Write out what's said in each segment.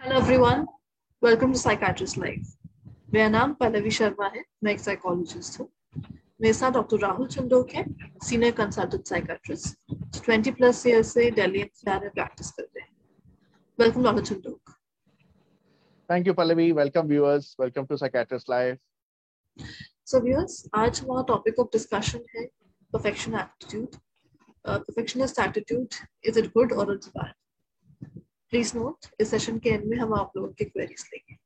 Hello everyone welcome to psychiatrist life मेरा नाम पल्लवी शर्मा है। मैं एक साइकोलॉजिस्ट हूँ। मेरे साथ डॉक्टर राहुल चंदोक है senior consultant psychiatrist twenty plus year से दिल्ली एनसीआर में प्रैक्टिस कर रहे हैं। Welcome doctor Chandok. Thank you Pallavi. Welcome viewers welcome to psychiatrist life so viewers आज हमारा टॉपिक ऑफ़ डिस्कशन है perfection attitude perfectionist attitude is it good और it's bad please note इस सेशन के एंड में हम आप लोगों की क्वेरीज लेंगे।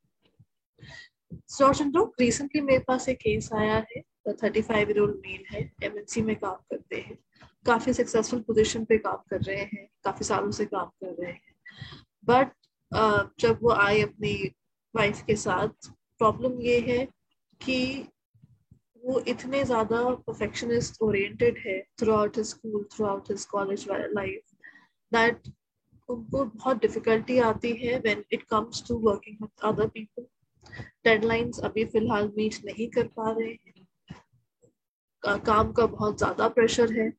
सो रिसेंटली मेरे पास एक केस आया है thirty five year old male है एमएनसी में काम करते हैं। काफ़ी सक्सेसफुल पोजीशन पे काम कर रहे हैं, काफ़ी सालों से काम कर रहे हैं। बट जब वो आए अपनी वाइफ के साथ प्रॉब्लम ये है कि वो इतने ज़्यादा परफेक्शनिस्ट ओरिएंटेड है throughout school throughout college life that उनको बहुत डिफिकल्टी आती है when it comes to working with other people deadlines अभी फ़िलहाल मीट नहीं कर पा रहे हैं। का, काम का बहुत ज़्यादा प्रेशर है।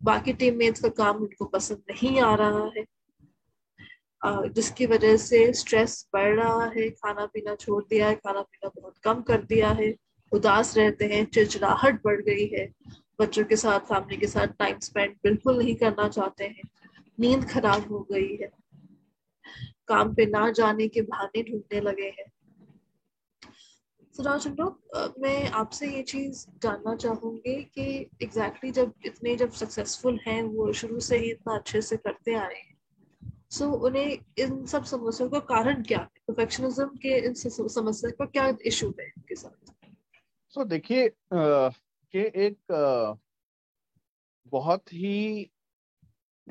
बाकी टीममेट्स का काम उनको पसंद नहीं आ रहा है। जिसकी वजह से स्ट्रेस बढ़ रहा है। खाना पीना छोड़ दिया है। खाना पीना बहुत कम कर दिया है। उदास रहते हैं। चिड़चिड़ाहट बढ़ गई है। बच्चों के साथ फैमिली के साथ टाइम स्पेंड बिल्कुल नहीं करना चाहते हैं। नींद खराब हो गई है। काम पे ना जाने के बहाने ढूँढने लगे हैं। सुराज मैं आपसे ये चीज़ जानना चाहूँगी कि एग्जैक्टली exactly जब इतने जब सक्सेसफुल हैं, वो शुरू से ही इतना अच्छे से करते आ रहे हैं। सो उन्हें इन सब समस्याओं का कारण क्या है? परफेक्शनिज्म के इन समस्या का क्या इशू है इनके साथ? सो देखिए कि एक बहुत ही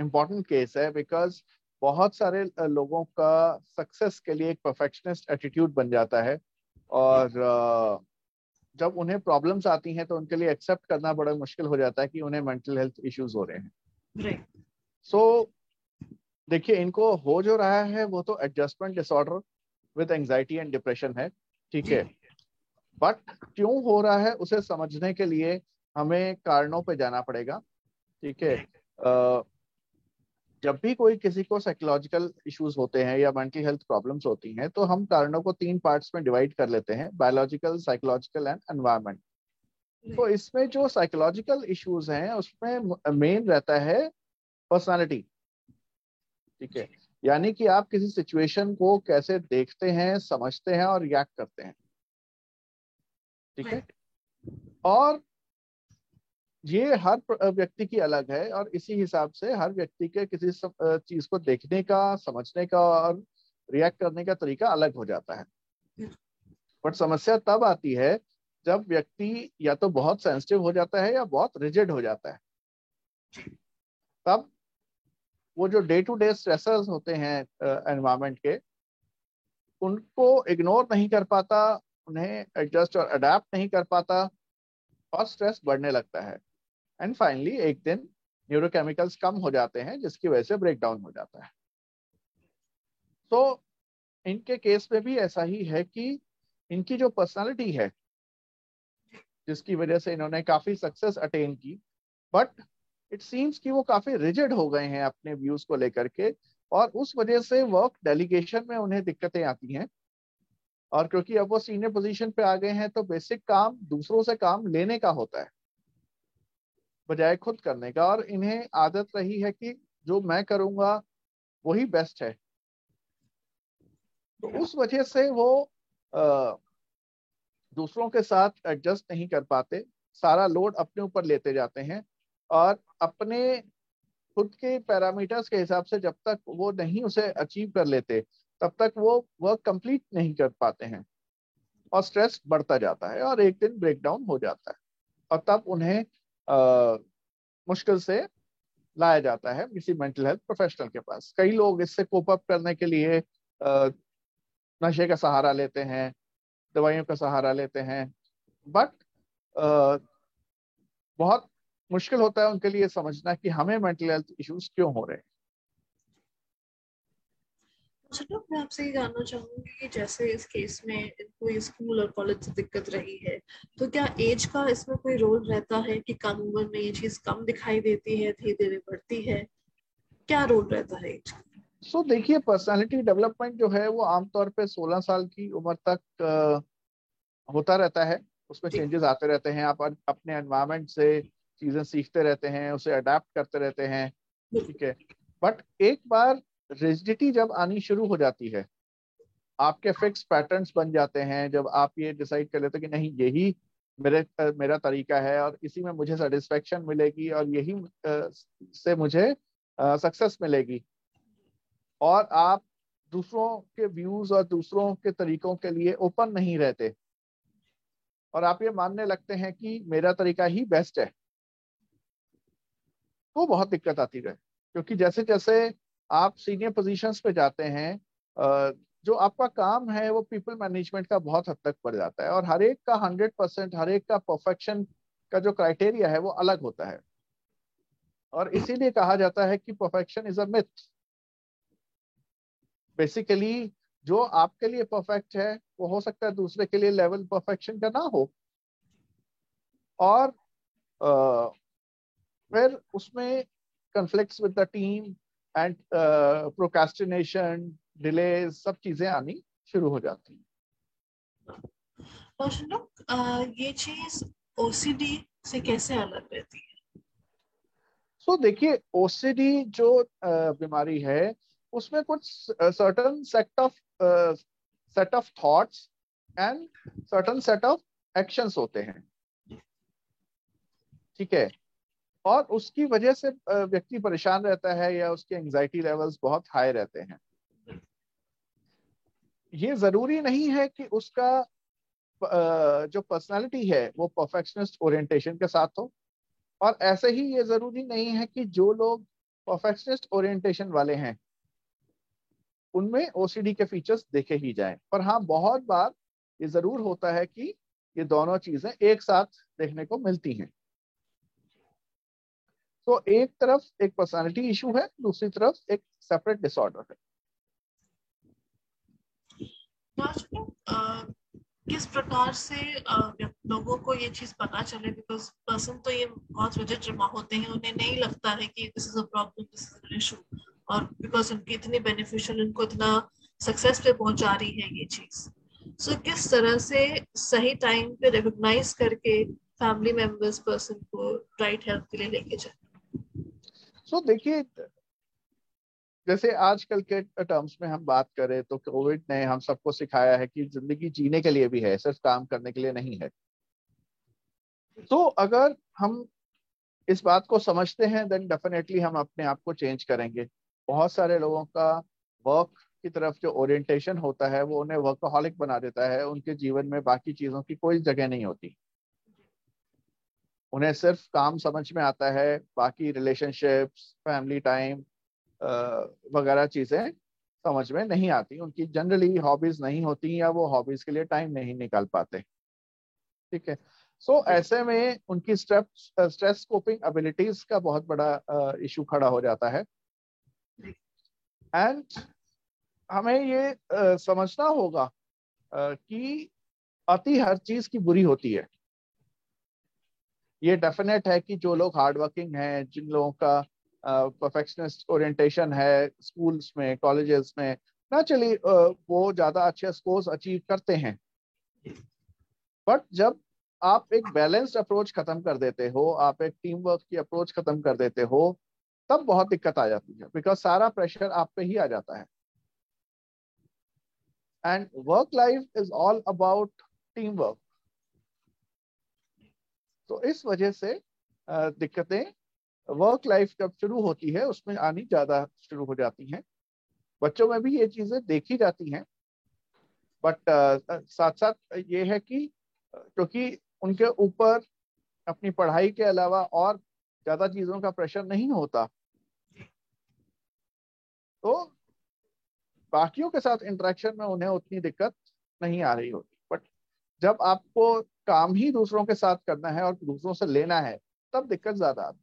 इम्पोर्टेंट केस है बिकॉज़ बहुत सारे लोगों का सक्सेस के लिए एक परफेक्शनिस्ट एटीट्यूड बन जाता है और जब उन्हें प्रॉब्लम्स आती हैं तो उनके लिए एक्सेप्ट करना बड़ा मुश्किल हो जाता है कि उन्हें मेंटल हेल्थ इश्यूज़ हो रहे हैं। सो so, देखिए इनको हो जो रहा है वो तो adjustment disorder with anxiety and depression है ठीक है? बट क्यों हो रहा है उसे समझने के लिए हमें कारणों पे जाना पड़ेगा ठीक है? जब भी कोई किसी को साइकोलॉजिकल इश्यूज़ होते हैं या मेंटल हेल्थ प्रॉब्लम्स होती हैं तो हम कारणों को तीन पार्ट्स में डिवाइड कर लेते हैं बायोलॉजिकल साइकोलॉजिकल एंड एनवायरमेंट तो इसमें जो साइकोलॉजिकल इश्यूज़ हैं उसमें मेन रहता है पर्सनालिटी ठीक है? यानी कि आप किसी सिचुएशन को कैसे देखते हैं समझते हैं और रिएक्ट करते हैं। ठीक है? और ये हर व्यक्ति की अलग है और इसी हिसाब से हर व्यक्ति के किसी चीज़ को देखने का, समझने का और रिएक्ट करने का तरीका अलग हो जाता है। बट समस्या तब आती है जब व्यक्ति या तो बहुत सेंसिटिव हो जाता है या बहुत रिजिड हो जाता है। तब वो जो डे टू डे स्ट्रेसर्स होते हैं एनवायरमेंट के, उनको इग्नोर नहीं कर पाता, उन्हें एडजस्ट और अडेप्ट नहीं कर पाता और स्ट्रेस बढ़ने लगता है। एंड फाइनली एक दिन न्यूरोकेमिकल्स कम हो जाते हैं, जिसकी वजह से ब्रेक डाउन हो जाता है। तो इनके केस में भी ऐसा ही है कि इनकी जो पर्सनालिटी है, जिसकी वजह से इन्होंने काफ़ी सक्सेस अटेन की बट इट सीम्स कि वो काफ़ी रिजिड हो गए हैं अपने व्यूज़ को लेकर के, और उस वजह से वर्क डेलीगेशन में उन्हें दिक्कतें आती हैं। और क्योंकि अब वो सीनियर पोजीशन पे आ गए हैं तो बेसिक काम दूसरों से काम लेने का होता है। बजाय खुद करने का और इन्हें आदत रही है कि जो मैं करूँगा वही बेस्ट है। तो उस वजह से वो आ, दूसरों के साथ एडजस्ट नहीं कर पाते सारा लोड अपने ऊपर लेते जाते हैं और अपने खुद के पैरामीटर्स के हिसाब से जब तक वो नहीं उसे अचीव कर लेते तब तक वो वर्क कंप्लीट नहीं कर पाते हैं और स्ट्रेस बढ़ता जाता है और एक दिन ब्रेकडाउन हो जाता है और तब उन्हें मुश्किल से लाया जाता है किसी मेंटल हेल्थ प्रोफेशनल के पास। कई लोग इससे कोप अप करने के लिए आ, नशे का सहारा लेते हैं दवाइयों का सहारा लेते हैं बट बहुत मुश्किल होता है उनके लिए समझना कि हमें मेंटल हेल्थ इश्यूज़ क्यों हो रहे हैं। चलो मैं आपसे ये जानना चाहूँगी कि जैसे इस केस में इनको स्कूल और कॉलेज से दिक्कत रही है तो क्या एज का इसमें कोई रोल रहता है कि कम उम्र में ये चीज़ कम दिखाई देती है धीरे धीरे बढ़ती है? क्या रोल रहता है एज सो so, देखिए पर्सनालिटी डेवलपमेंट जो है वो आमतौर पे 16 साल की उम्र तक आ, होता रहता है। उसमें चेंजेस आते रहते हैं। आप अपने एनवायरमेंट से चीज़ें सीखते रहते हैं उसे अडेप्ट करते रहते हैं। ठीक है। बट एक बार रिजिडिटी जब आनी शुरू हो जाती है, आपके फिक्स पैटर्न्स बन जाते हैं, जब आप ये डिसाइड कर लेते कि नहीं, यही मेरे, मेरा तरीका है और इसी में मुझे सेटिस्फेक्शन मिलेगी और यही से मुझे सक्सेस मिलेगी। और आप दूसरों के व्यूज़ और दूसरों के तरीकों के लिए ओपन नहीं रहते। और आप ये मानने लगते हैं कि मेरा तरीका ही बेस्ट है। तो बहुत दिक्कत आती है, क्योंकि जैसे जैसे आप सीनियर पोजीशंस पे जाते हैं जो आपका काम है वो पीपल मैनेजमेंट का बहुत हद तक बढ़ जाता है और हर एक का हंड्रेड परसेंट हर एक का परफेक्शन का जो क्राइटेरिया है वो अलग होता है। और इसीलिए कहा जाता है कि perfection is a myth basically जो आपके लिए परफेक्ट है वो हो सकता है दूसरे के लिए लेवल परफेक्शन का ना हो। और आ, फिर उसमें conflicts with the team and procrastination delay सब चीज़ें आनी शुरू हो जाती हैं। ये चीज़ ओसीडी से कैसे अलग रहती है? सो so, देखिए ओसीडी जो बीमारी है उसमें कुछ certain set of set of thoughts and certain set of actions होते हैं। ठीक है? और उसकी वजह से व्यक्ति परेशान रहता है या उसके एंजाइटी लेवल्स बहुत हाई रहते हैं। ये ज़रूरी नहीं है कि उसका जो पर्सनालिटी है वो परफेक्शनिस्ट ओरिएंटेशन के साथ हो। और ऐसे ही ये ज़रूरी नहीं है कि जो लोग परफेक्शनिस्ट ओरिएंटेशन वाले हैं, उनमें ओसीडी के फीचर्स देखे ही जाएँ। पर हाँ बहुत बार ये ज़रूर होता है कि ये दोनों चीज़ें एक साथ देखने को मिलती हैं। तो एक तरफ़ एक पर्सनालिटी इशू है दूसरी तरफ़ एक सेपरेट डिसऑर्डर है। किस प्रकार से लोगों को ये चीज़ पता चले? बिकॉज़ पर्सन तो ये बहुत रिजिड होते हैं उन्हें नहीं लगता है कि this is a problem this is an issue और बिकॉज़ उनकी इतनी बेनिफिशियल उनको इतना सक्सेस पे पहुँचा रही है ये चीज़। सो so, किस तरह से सही टाइम पे रिकॉग्नाइज करके फैमिली मेंबर्स पर्सन को राइट हेल्प के लिए लेके जाए? सो so, देखिए जैसे आजकल के टर्म्स में हम बात करें तो कोविड ने हम सबको सिखाया है कि ज़िंदगी जीने के लिए भी है सिर्फ़ काम करने के लिए नहीं है। तो अगर हम इस बात को समझते हैं देन डेफिनेटली हम अपने आप को चेंज करेंगे। बहुत सारे लोगों का वर्क की तरफ़ जो ओरिएंटेशन होता है वो उन्हें वर्कहॉलिक बना देता है उनके जीवन में बाकी चीज़ों की कोई जगह नहीं होती। उन्हें सिर्फ़ काम समझ में आता है बाकी रिलेशनशिप्स फैमिली टाइम वगैरह चीज़ें समझ में नहीं आती। उनकी जनरली हॉबीज नहीं होती या वो हॉबीज के लिए टाइम नहीं निकाल पाते। ठीक है? सो so, ऐसे में उनकी स्ट्रेस स्ट्रेस कोपिंग एबिलिटीज का बहुत बड़ा इशू खड़ा हो जाता है। एंड हमें ये समझना होगा कि अति हर चीज़ की बुरी होती है। ये डेफिनेट है कि जो लोग हार्ड वर्किंग हैं जिन लोगों का परफेक्शनिस्ट ओरिएंटेशन है स्कूल्स में कॉलेजेस में ना चली uh, वो ज़्यादा अच्छे स्कोर्स अचीव करते हैं। बट जब आप एक बैलेंस्ड अप्रोच खत्म कर देते हो आप एक टीम वर्क की अप्रोच खत्म कर देते हो तब बहुत दिक्कत आ जाती है बिकॉज़ सारा प्रेशर आप पे ही आ जाता है। And work life is all about team work तो इस वजह से दिक्कतें वर्क लाइफ जब शुरू होती है, उसमें आनी ज़्यादा शुरू हो जाती हैं। बच्चों में भी ये चीज़ें देखी जाती हैं। बट साथ साथ ये है कि, क्योंकि उनके ऊपर अपनी पढ़ाई के अलावा और ज़्यादा चीज़ों का प्रेशर नहीं होता। तो बाकियों के साथ इंटरेक्शन में उन्हें उतनी दिक्कत नहीं आ रही होती। जब आपको काम ही दूसरों के साथ करना है और दूसरों से लेना है तब दिक्कत ज़्यादा आती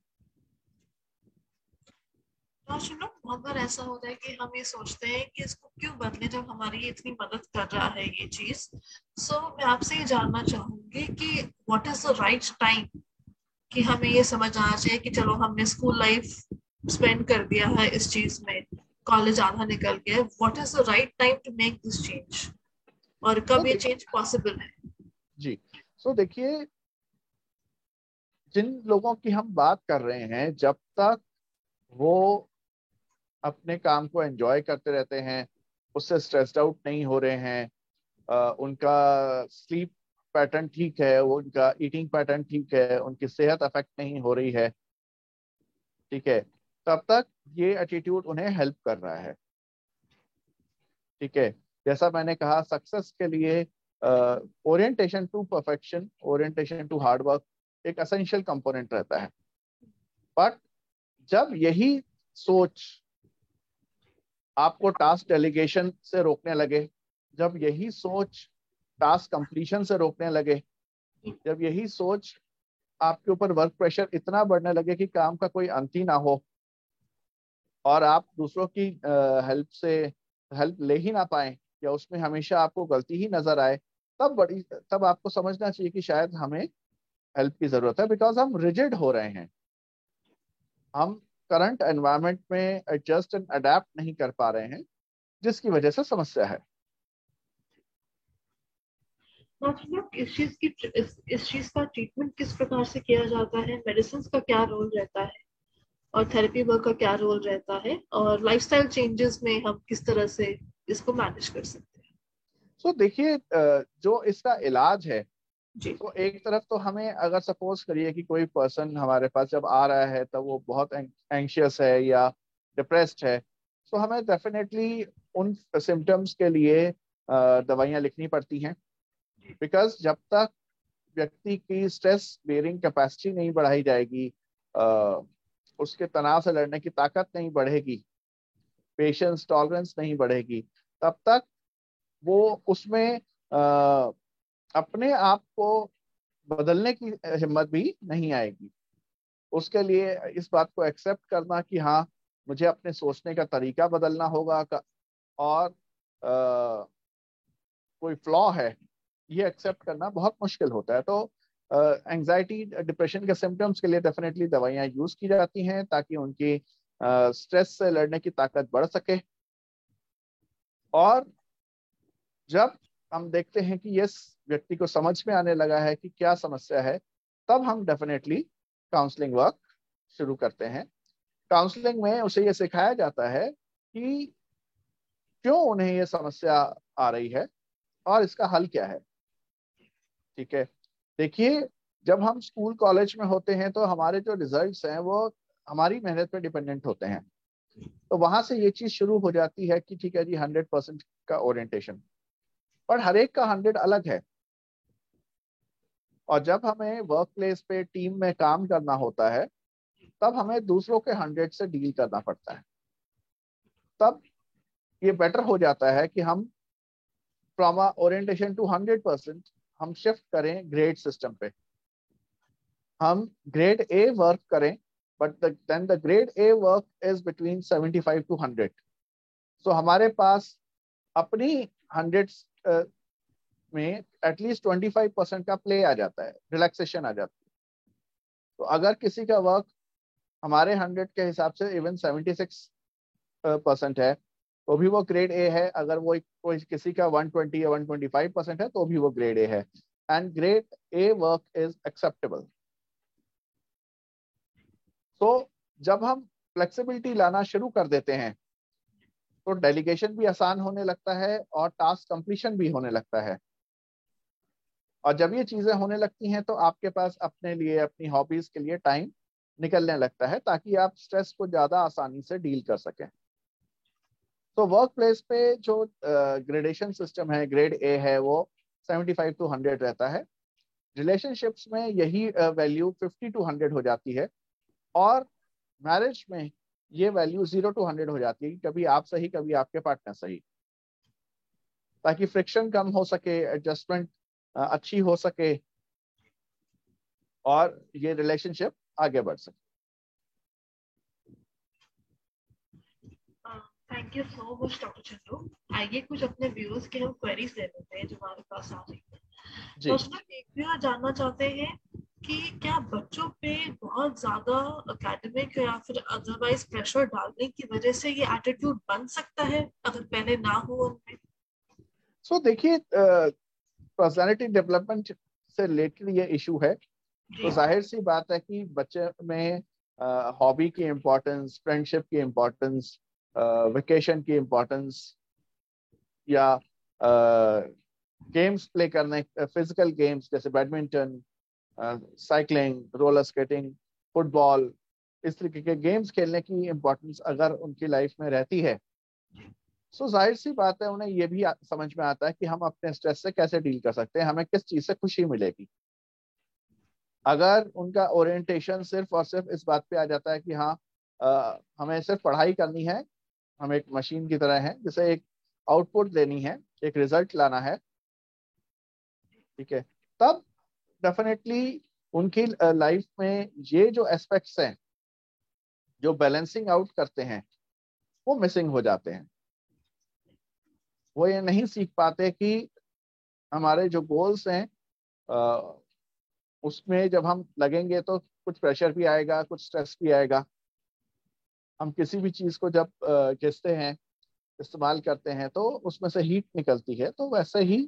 हाँ। बहुत बार ऐसा होता है कि हम ये सोचते हैं कि इसको क्यों बदले जब हमारी इतनी मदद कर रहा है ये चीज़। सो so, मैं आपसे ये जानना चाहूँगी कि what is the right time कि हमें ये समझ आना चाहिए कि चलो हमने स्कूल लाइफ स्पेंड कर दिया है इस चीज़ में कॉलेज आधा निकल गया what is the right time to make this change और कब ये चेंज पॉसिबल है? जी। सो so, देखिए जिन लोगों की हम बात कर रहे हैं जब तक वो अपने काम को एंजॉय करते रहते हैं उससे स्ट्रेस्ड आउट नहीं हो रहे हैं आ, उनका स्लीप पैटर्न ठीक है उनका ईटिंग पैटर्न ठीक है उनकी सेहत अफेक्ट नहीं हो रही है ठीक है तब तक ये एटीट्यूड उन्हें हेल्प कर रहा है ठीक है। जैसा मैंने कहा सक्सेस के लिए orientation to perfection orientation to hard work एक असेंशियल कंपोनेंट रहता है। बट जब यही सोच आपको टास्क डेलीगेशन से रोकने लगे, जब यही सोच टास्क कंप्लीशन से रोकने लगे, जब यही सोच आपके ऊपर वर्क प्रेशर इतना बढ़ने लगे कि काम का कोई अंत ही ना हो, और आप दूसरों की हेल्प से हेल्प ले ही ना पाए, या उसमें हमेशा आपको गलती ही नज़र आए तब बड़ी तब आपको समझना चाहिए कि शायद हमें हेल्प की ज़रूरत है बिकॉज़ हम रिजिड हो रहे हैं। हम करंट एनवायरमेंट में एडजस्ट एंड अडेप्ट नहीं कर पा रहे हैं जिसकी वजह से समस्या है। इस चीज़ की इस, इस चीज़ का ट्रीटमेंट किस प्रकार से किया जाता है? मेडिसिन का क्या रोल रहता है? और थेरेपी वर्क का क्या रोल रहता है? और लाइफस्टाइल चेंजेस में हम किस तरह से इसको मैनेज कर सकते हैं? सो देखिए जो इसका इलाज है जी। तो एक तरफ़ तो हमें अगर सपोज़ करिए कि कोई पर्सन हमारे पास जब आ रहा है तब वो बहुत एंशियस है या डिप्रेस्ड है तो हमें डेफिनेटली उन सिम्टम्स के लिए दवाइयाँ लिखनी पड़ती हैं। बिकॉज़ जब तक व्यक्ति की स्ट्रेस बेरिंग कैपेसिटी नहीं बढ़ाई जाएगी उसके तनाव से लड़ने की ताकत नहीं बढ़ेगी पेशेंस टॉलरेंस नहीं बढ़ेगी तब तक वो उसमें आ, अपने आप को बदलने की हिम्मत भी नहीं आएगी। उसके लिए इस बात को एक्सेप्ट करना कि हाँ मुझे अपने सोचने का तरीका बदलना होगा और आ, कोई फ्लॉ है ये एक्सेप्ट करना बहुत मुश्किल होता है। तो एंजाइटी डिप्रेशन के सिम्टम्स के लिए डेफिनेटली दवाइयाँ यूज़ की जाती हैं ताकि उनकी स्ट्रेस से लड़ने की ताकत बढ़ सके। और जब हम देखते हैं कि यस, व्यक्ति को समझ में आने लगा है कि क्या समस्या है, तब हम डेफिनेटली काउंसलिंग वर्क शुरू करते हैं। काउंसलिंग में उसे ये सिखाया जाता है कि क्यों उन्हें ये समस्या आ रही है और इसका हल क्या है। ठीक है? देखिए, जब हम स्कूल, कॉलेज में होते हैं तो हमारे जो रिजल्ट्स हैं वो हमारी मेहनत पे डिपेंडेंट होते हैं। तो वहाँ से ये चीज़ शुरू हो जाती है कि ठीक है जी हंड्रेड परसेंट का ओरिएंटेशन पर हर एक का हंड्रेड अलग है। और जब हमें वर्क प्लेस पे टीम में काम करना होता है, तब हमें दूसरों के हंड्रेड से डील करना पड़ता है। तब ये बेटर हो जाता है कि हम from orientation to hundred percent हम शिफ्ट करें ग्रेड सिस्टम पे। हम ग्रेड ए वर्क करें but then the grade A work is between 75 to 100 so हमारे पास अपनी हंड्रेड में एटलीस्ट 25 परसेंट का प्ले आ जाता है रिलैक्सेशन आ जाती है। तो अगर किसी का वर्क हमारे हंड्रेड के हिसाब से इवन 76 परसेंट है तो भी वो ग्रेड ए है। अगर वो कोई किसी का 120 या 125 परसेंट है तो भी वो ग्रेड ए है। And grade A work is acceptable तो जब हम फ्लेक्सिबिलिटी लाना शुरू कर देते हैं तो डेलीगेशन भी आसान होने लगता है और टास्क कंप्लीशन भी होने लगता है। और जब ये चीज़ें होने लगती हैं तो आपके पास अपने लिए, अपनी हॉबीज के लिए टाइम निकलने लगता है ताकि आप स्ट्रेस को ज़्यादा आसानी से डील कर सकें। तो वर्क प्लेस पे जो ग्रेडेशन सिस्टम है ग्रेड ए है, वो 75 टू 100 रहता है। रिलेशनशिप्स में यही वैल्यू 50 टू 100 हो जाती है। और मैरिज में ये वैल्यू ज़ीरो टू हंड्रेड हो जाती है कभी आप सही कभी आपके पार्टनर सही। ताकि फ्रिक्शन कम हो सके एडजस्टमेंट अच्छी हो सके और ये रिलेशनशिप आगे बढ़ सके। Thank you so much doctor Chandu आइए कुछ अपने व्यूअर्स के हम क्वेरीज ले लेते हैं जो हमारे पास आ रही है। तो उसमें एक व्यूअर जानना चाहते हैं कि क्या बच्चों पे बहुत ज़्यादा एकेडमिक या फिर अदरवाइज़ प्रेशर डालने की वजह से ये एटीट्यूड बन सकता है अगर पहले ना हो उनमें सो so, देखिए पर्सनालिटी डेवलपमेंट से रिलेटेड ये इशू है। तो ज़ाहिर सी बात है कि बच्चे में हॉबी की इम्पोर्टेंस फ्रेंडशिप की इम्पोर्टेंस वेकेशन की इम्पोर्टेंस या गेम्स प्ले करने फ़िज़िकल गेम्स जैसे badminton cycling roller skating football इस तरीके के गेम्स खेलने की इम्पोर्टेंस अगर उनकी लाइफ में रहती है। सो so, ज़ाहिर सी बात है उन्हें ये भी समझ में आता है कि हम अपने स्ट्रेस से कैसे डील कर सकते हैं हमें किस चीज़ से खुशी मिलेगी। अगर उनका ओरिएंटेशन सिर्फ़ और सिर्फ़ इस बात पे आ जाता है कि हाँ आ, हमें सिर्फ़ पढ़ाई करनी है हम एक मशीन की तरह है जिसे एक आउटपुट देनी है एक रिज़ल्ट लाना है ठीक है तब डेफिनेटली उनकी लाइफ में ये जो एस्पेक्ट्स हैं, जो बैलेंसिंग आउट करते हैं, वो मिसिंग हो जाते हैं। वो ये नहीं सीख पाते कि हमारे जो गोल्स हैं उसमें जब हम लगेंगे तो कुछ प्रेशर भी आएगा, कुछ स्ट्रेस भी आएगा। हम किसी भी चीज़ को जब घिसते हैं, इस्तेमाल करते हैं तो उसमें से हीट निकलती है तो वैसे ही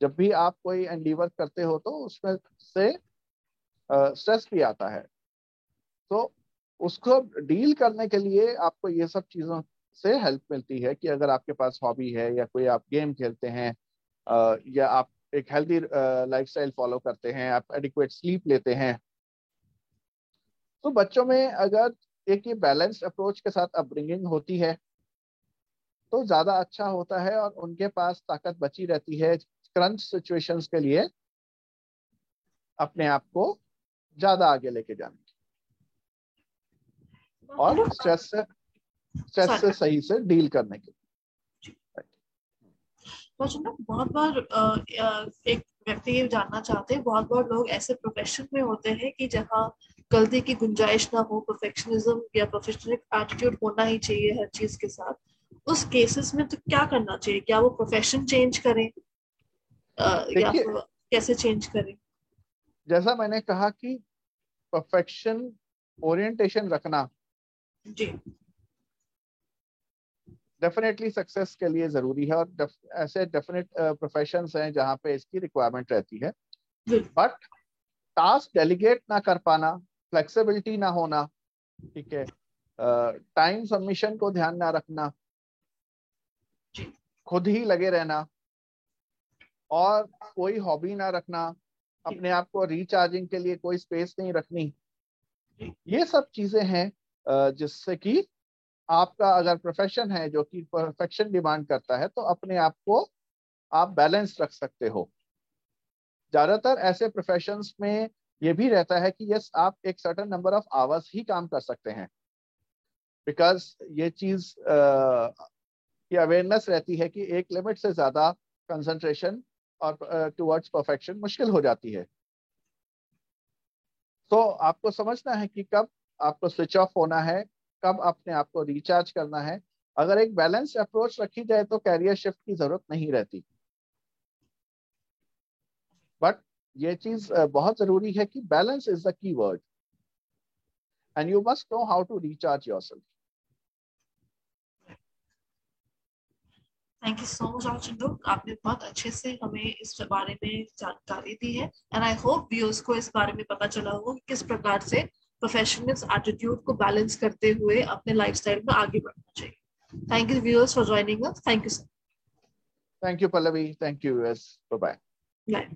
जब भी आप कोई एंडीवर करते हो तो उसमें से स्ट्रेस भी आता है। तो उसको डील करने के लिए आपको ये सब चीज़ों से हेल्प मिलती है कि अगर आपके पास हॉबी है या कोई आप गेम खेलते हैं या आप एक हेल्दी लाइफस्टाइल फॉलो करते हैं, आप एडिक्वेट स्लीप लेते हैं। तो बच्चों में अगर एक ये बैलेंस्ड अप्रोच के साथ अपब्रिंगिंग होती है तो ज़्यादा अच्छा होता है और उनके पास ताकत बची रहती है। क्रंच सिचुएशंस के लिए अपने आप को ज़्यादा आगे लेके जाने। की और स्ट्रेस से स्ट्रेस से सही से डील करने के बहुत बार एक व्यक्ति ये जानना चाहते हैं बहुत बार लोग ऐसे प्रोफेशन में होते हैं कि जहाँ गलती की गुंजाइश ना हो परफेक्शनिज्म या प्रोफेशनल एटीट्यूड होना ही चाहिए हर चीज़ के साथ। उस केसेस में तो क्या करना चाहिए? क्या वो प्रोफेशन चेंज करें? या कैसे चेंज करें? जैसा मैंने कहा कि परफेक्शन ओरिएंटेशन रखना जी। डेफिनेटली सक्सेस के लिए ज़रूरी है और ऐसे डेफिनेट प्रोफेशन हैं जहाँ पे इसकी रिक्वायरमेंट रहती है। बट टास्क डेलीगेट ना कर पाना फ्लेक्सिबिलिटी ना होना ठीक है? टाइम सबमिशन को ध्यान ना रखना खुद ही लगे रहना और कोई हॉबी ना रखना, अपने आप को रिचार्जिंग के लिए कोई स्पेस नहीं रखनी। ये सब चीज़ें हैं जिससे कि आपका अगर प्रोफेशन है जो कि परफेक्शन डिमांड करता है तो अपने आप को आप बैलेंस रख सकते हो। ज़्यादातर ऐसे प्रोफेशन में ये भी रहता है कि यस आप एक सर्टन नंबर ऑफ़ आवर्स ही काम कर सकते हैं। बिकॉज़ ये चीज़ की अवेयरनेस रहती है कि एक लिमिट से ज़्यादा कंसंट्रेशन और टुवर्ड्स परफेक्शन मुश्किल हो जाती है। तो आपको समझना है कि कब आपको स्विच ऑफ़ होना है, कब अपने आप को रिचार्ज करना है। अगर एक बैलेंस अप्रोच रखी जाए तो कैरियर शिफ्ट की ज़रूरत नहीं रहती। बट ये चीज़ बहुत ज़रूरी है कि balance is the key word and you must know how to recharge yourself thank you so much आचंदो आपने बहुत अच्छे से हमें इस बारे में जानकारी दी है। एंड आई होप व्यूअर्स को इस बारे में पता चला होगा कि किस प्रकार से प्रोफेशनल एटीट्यूड को बैलेंस करते हुए अपने लाइफस्टाइल में आगे बढ़ना चाहिए। Thank you viewers for joining us thank you sir thank you Pallavi thank you viewers bye bye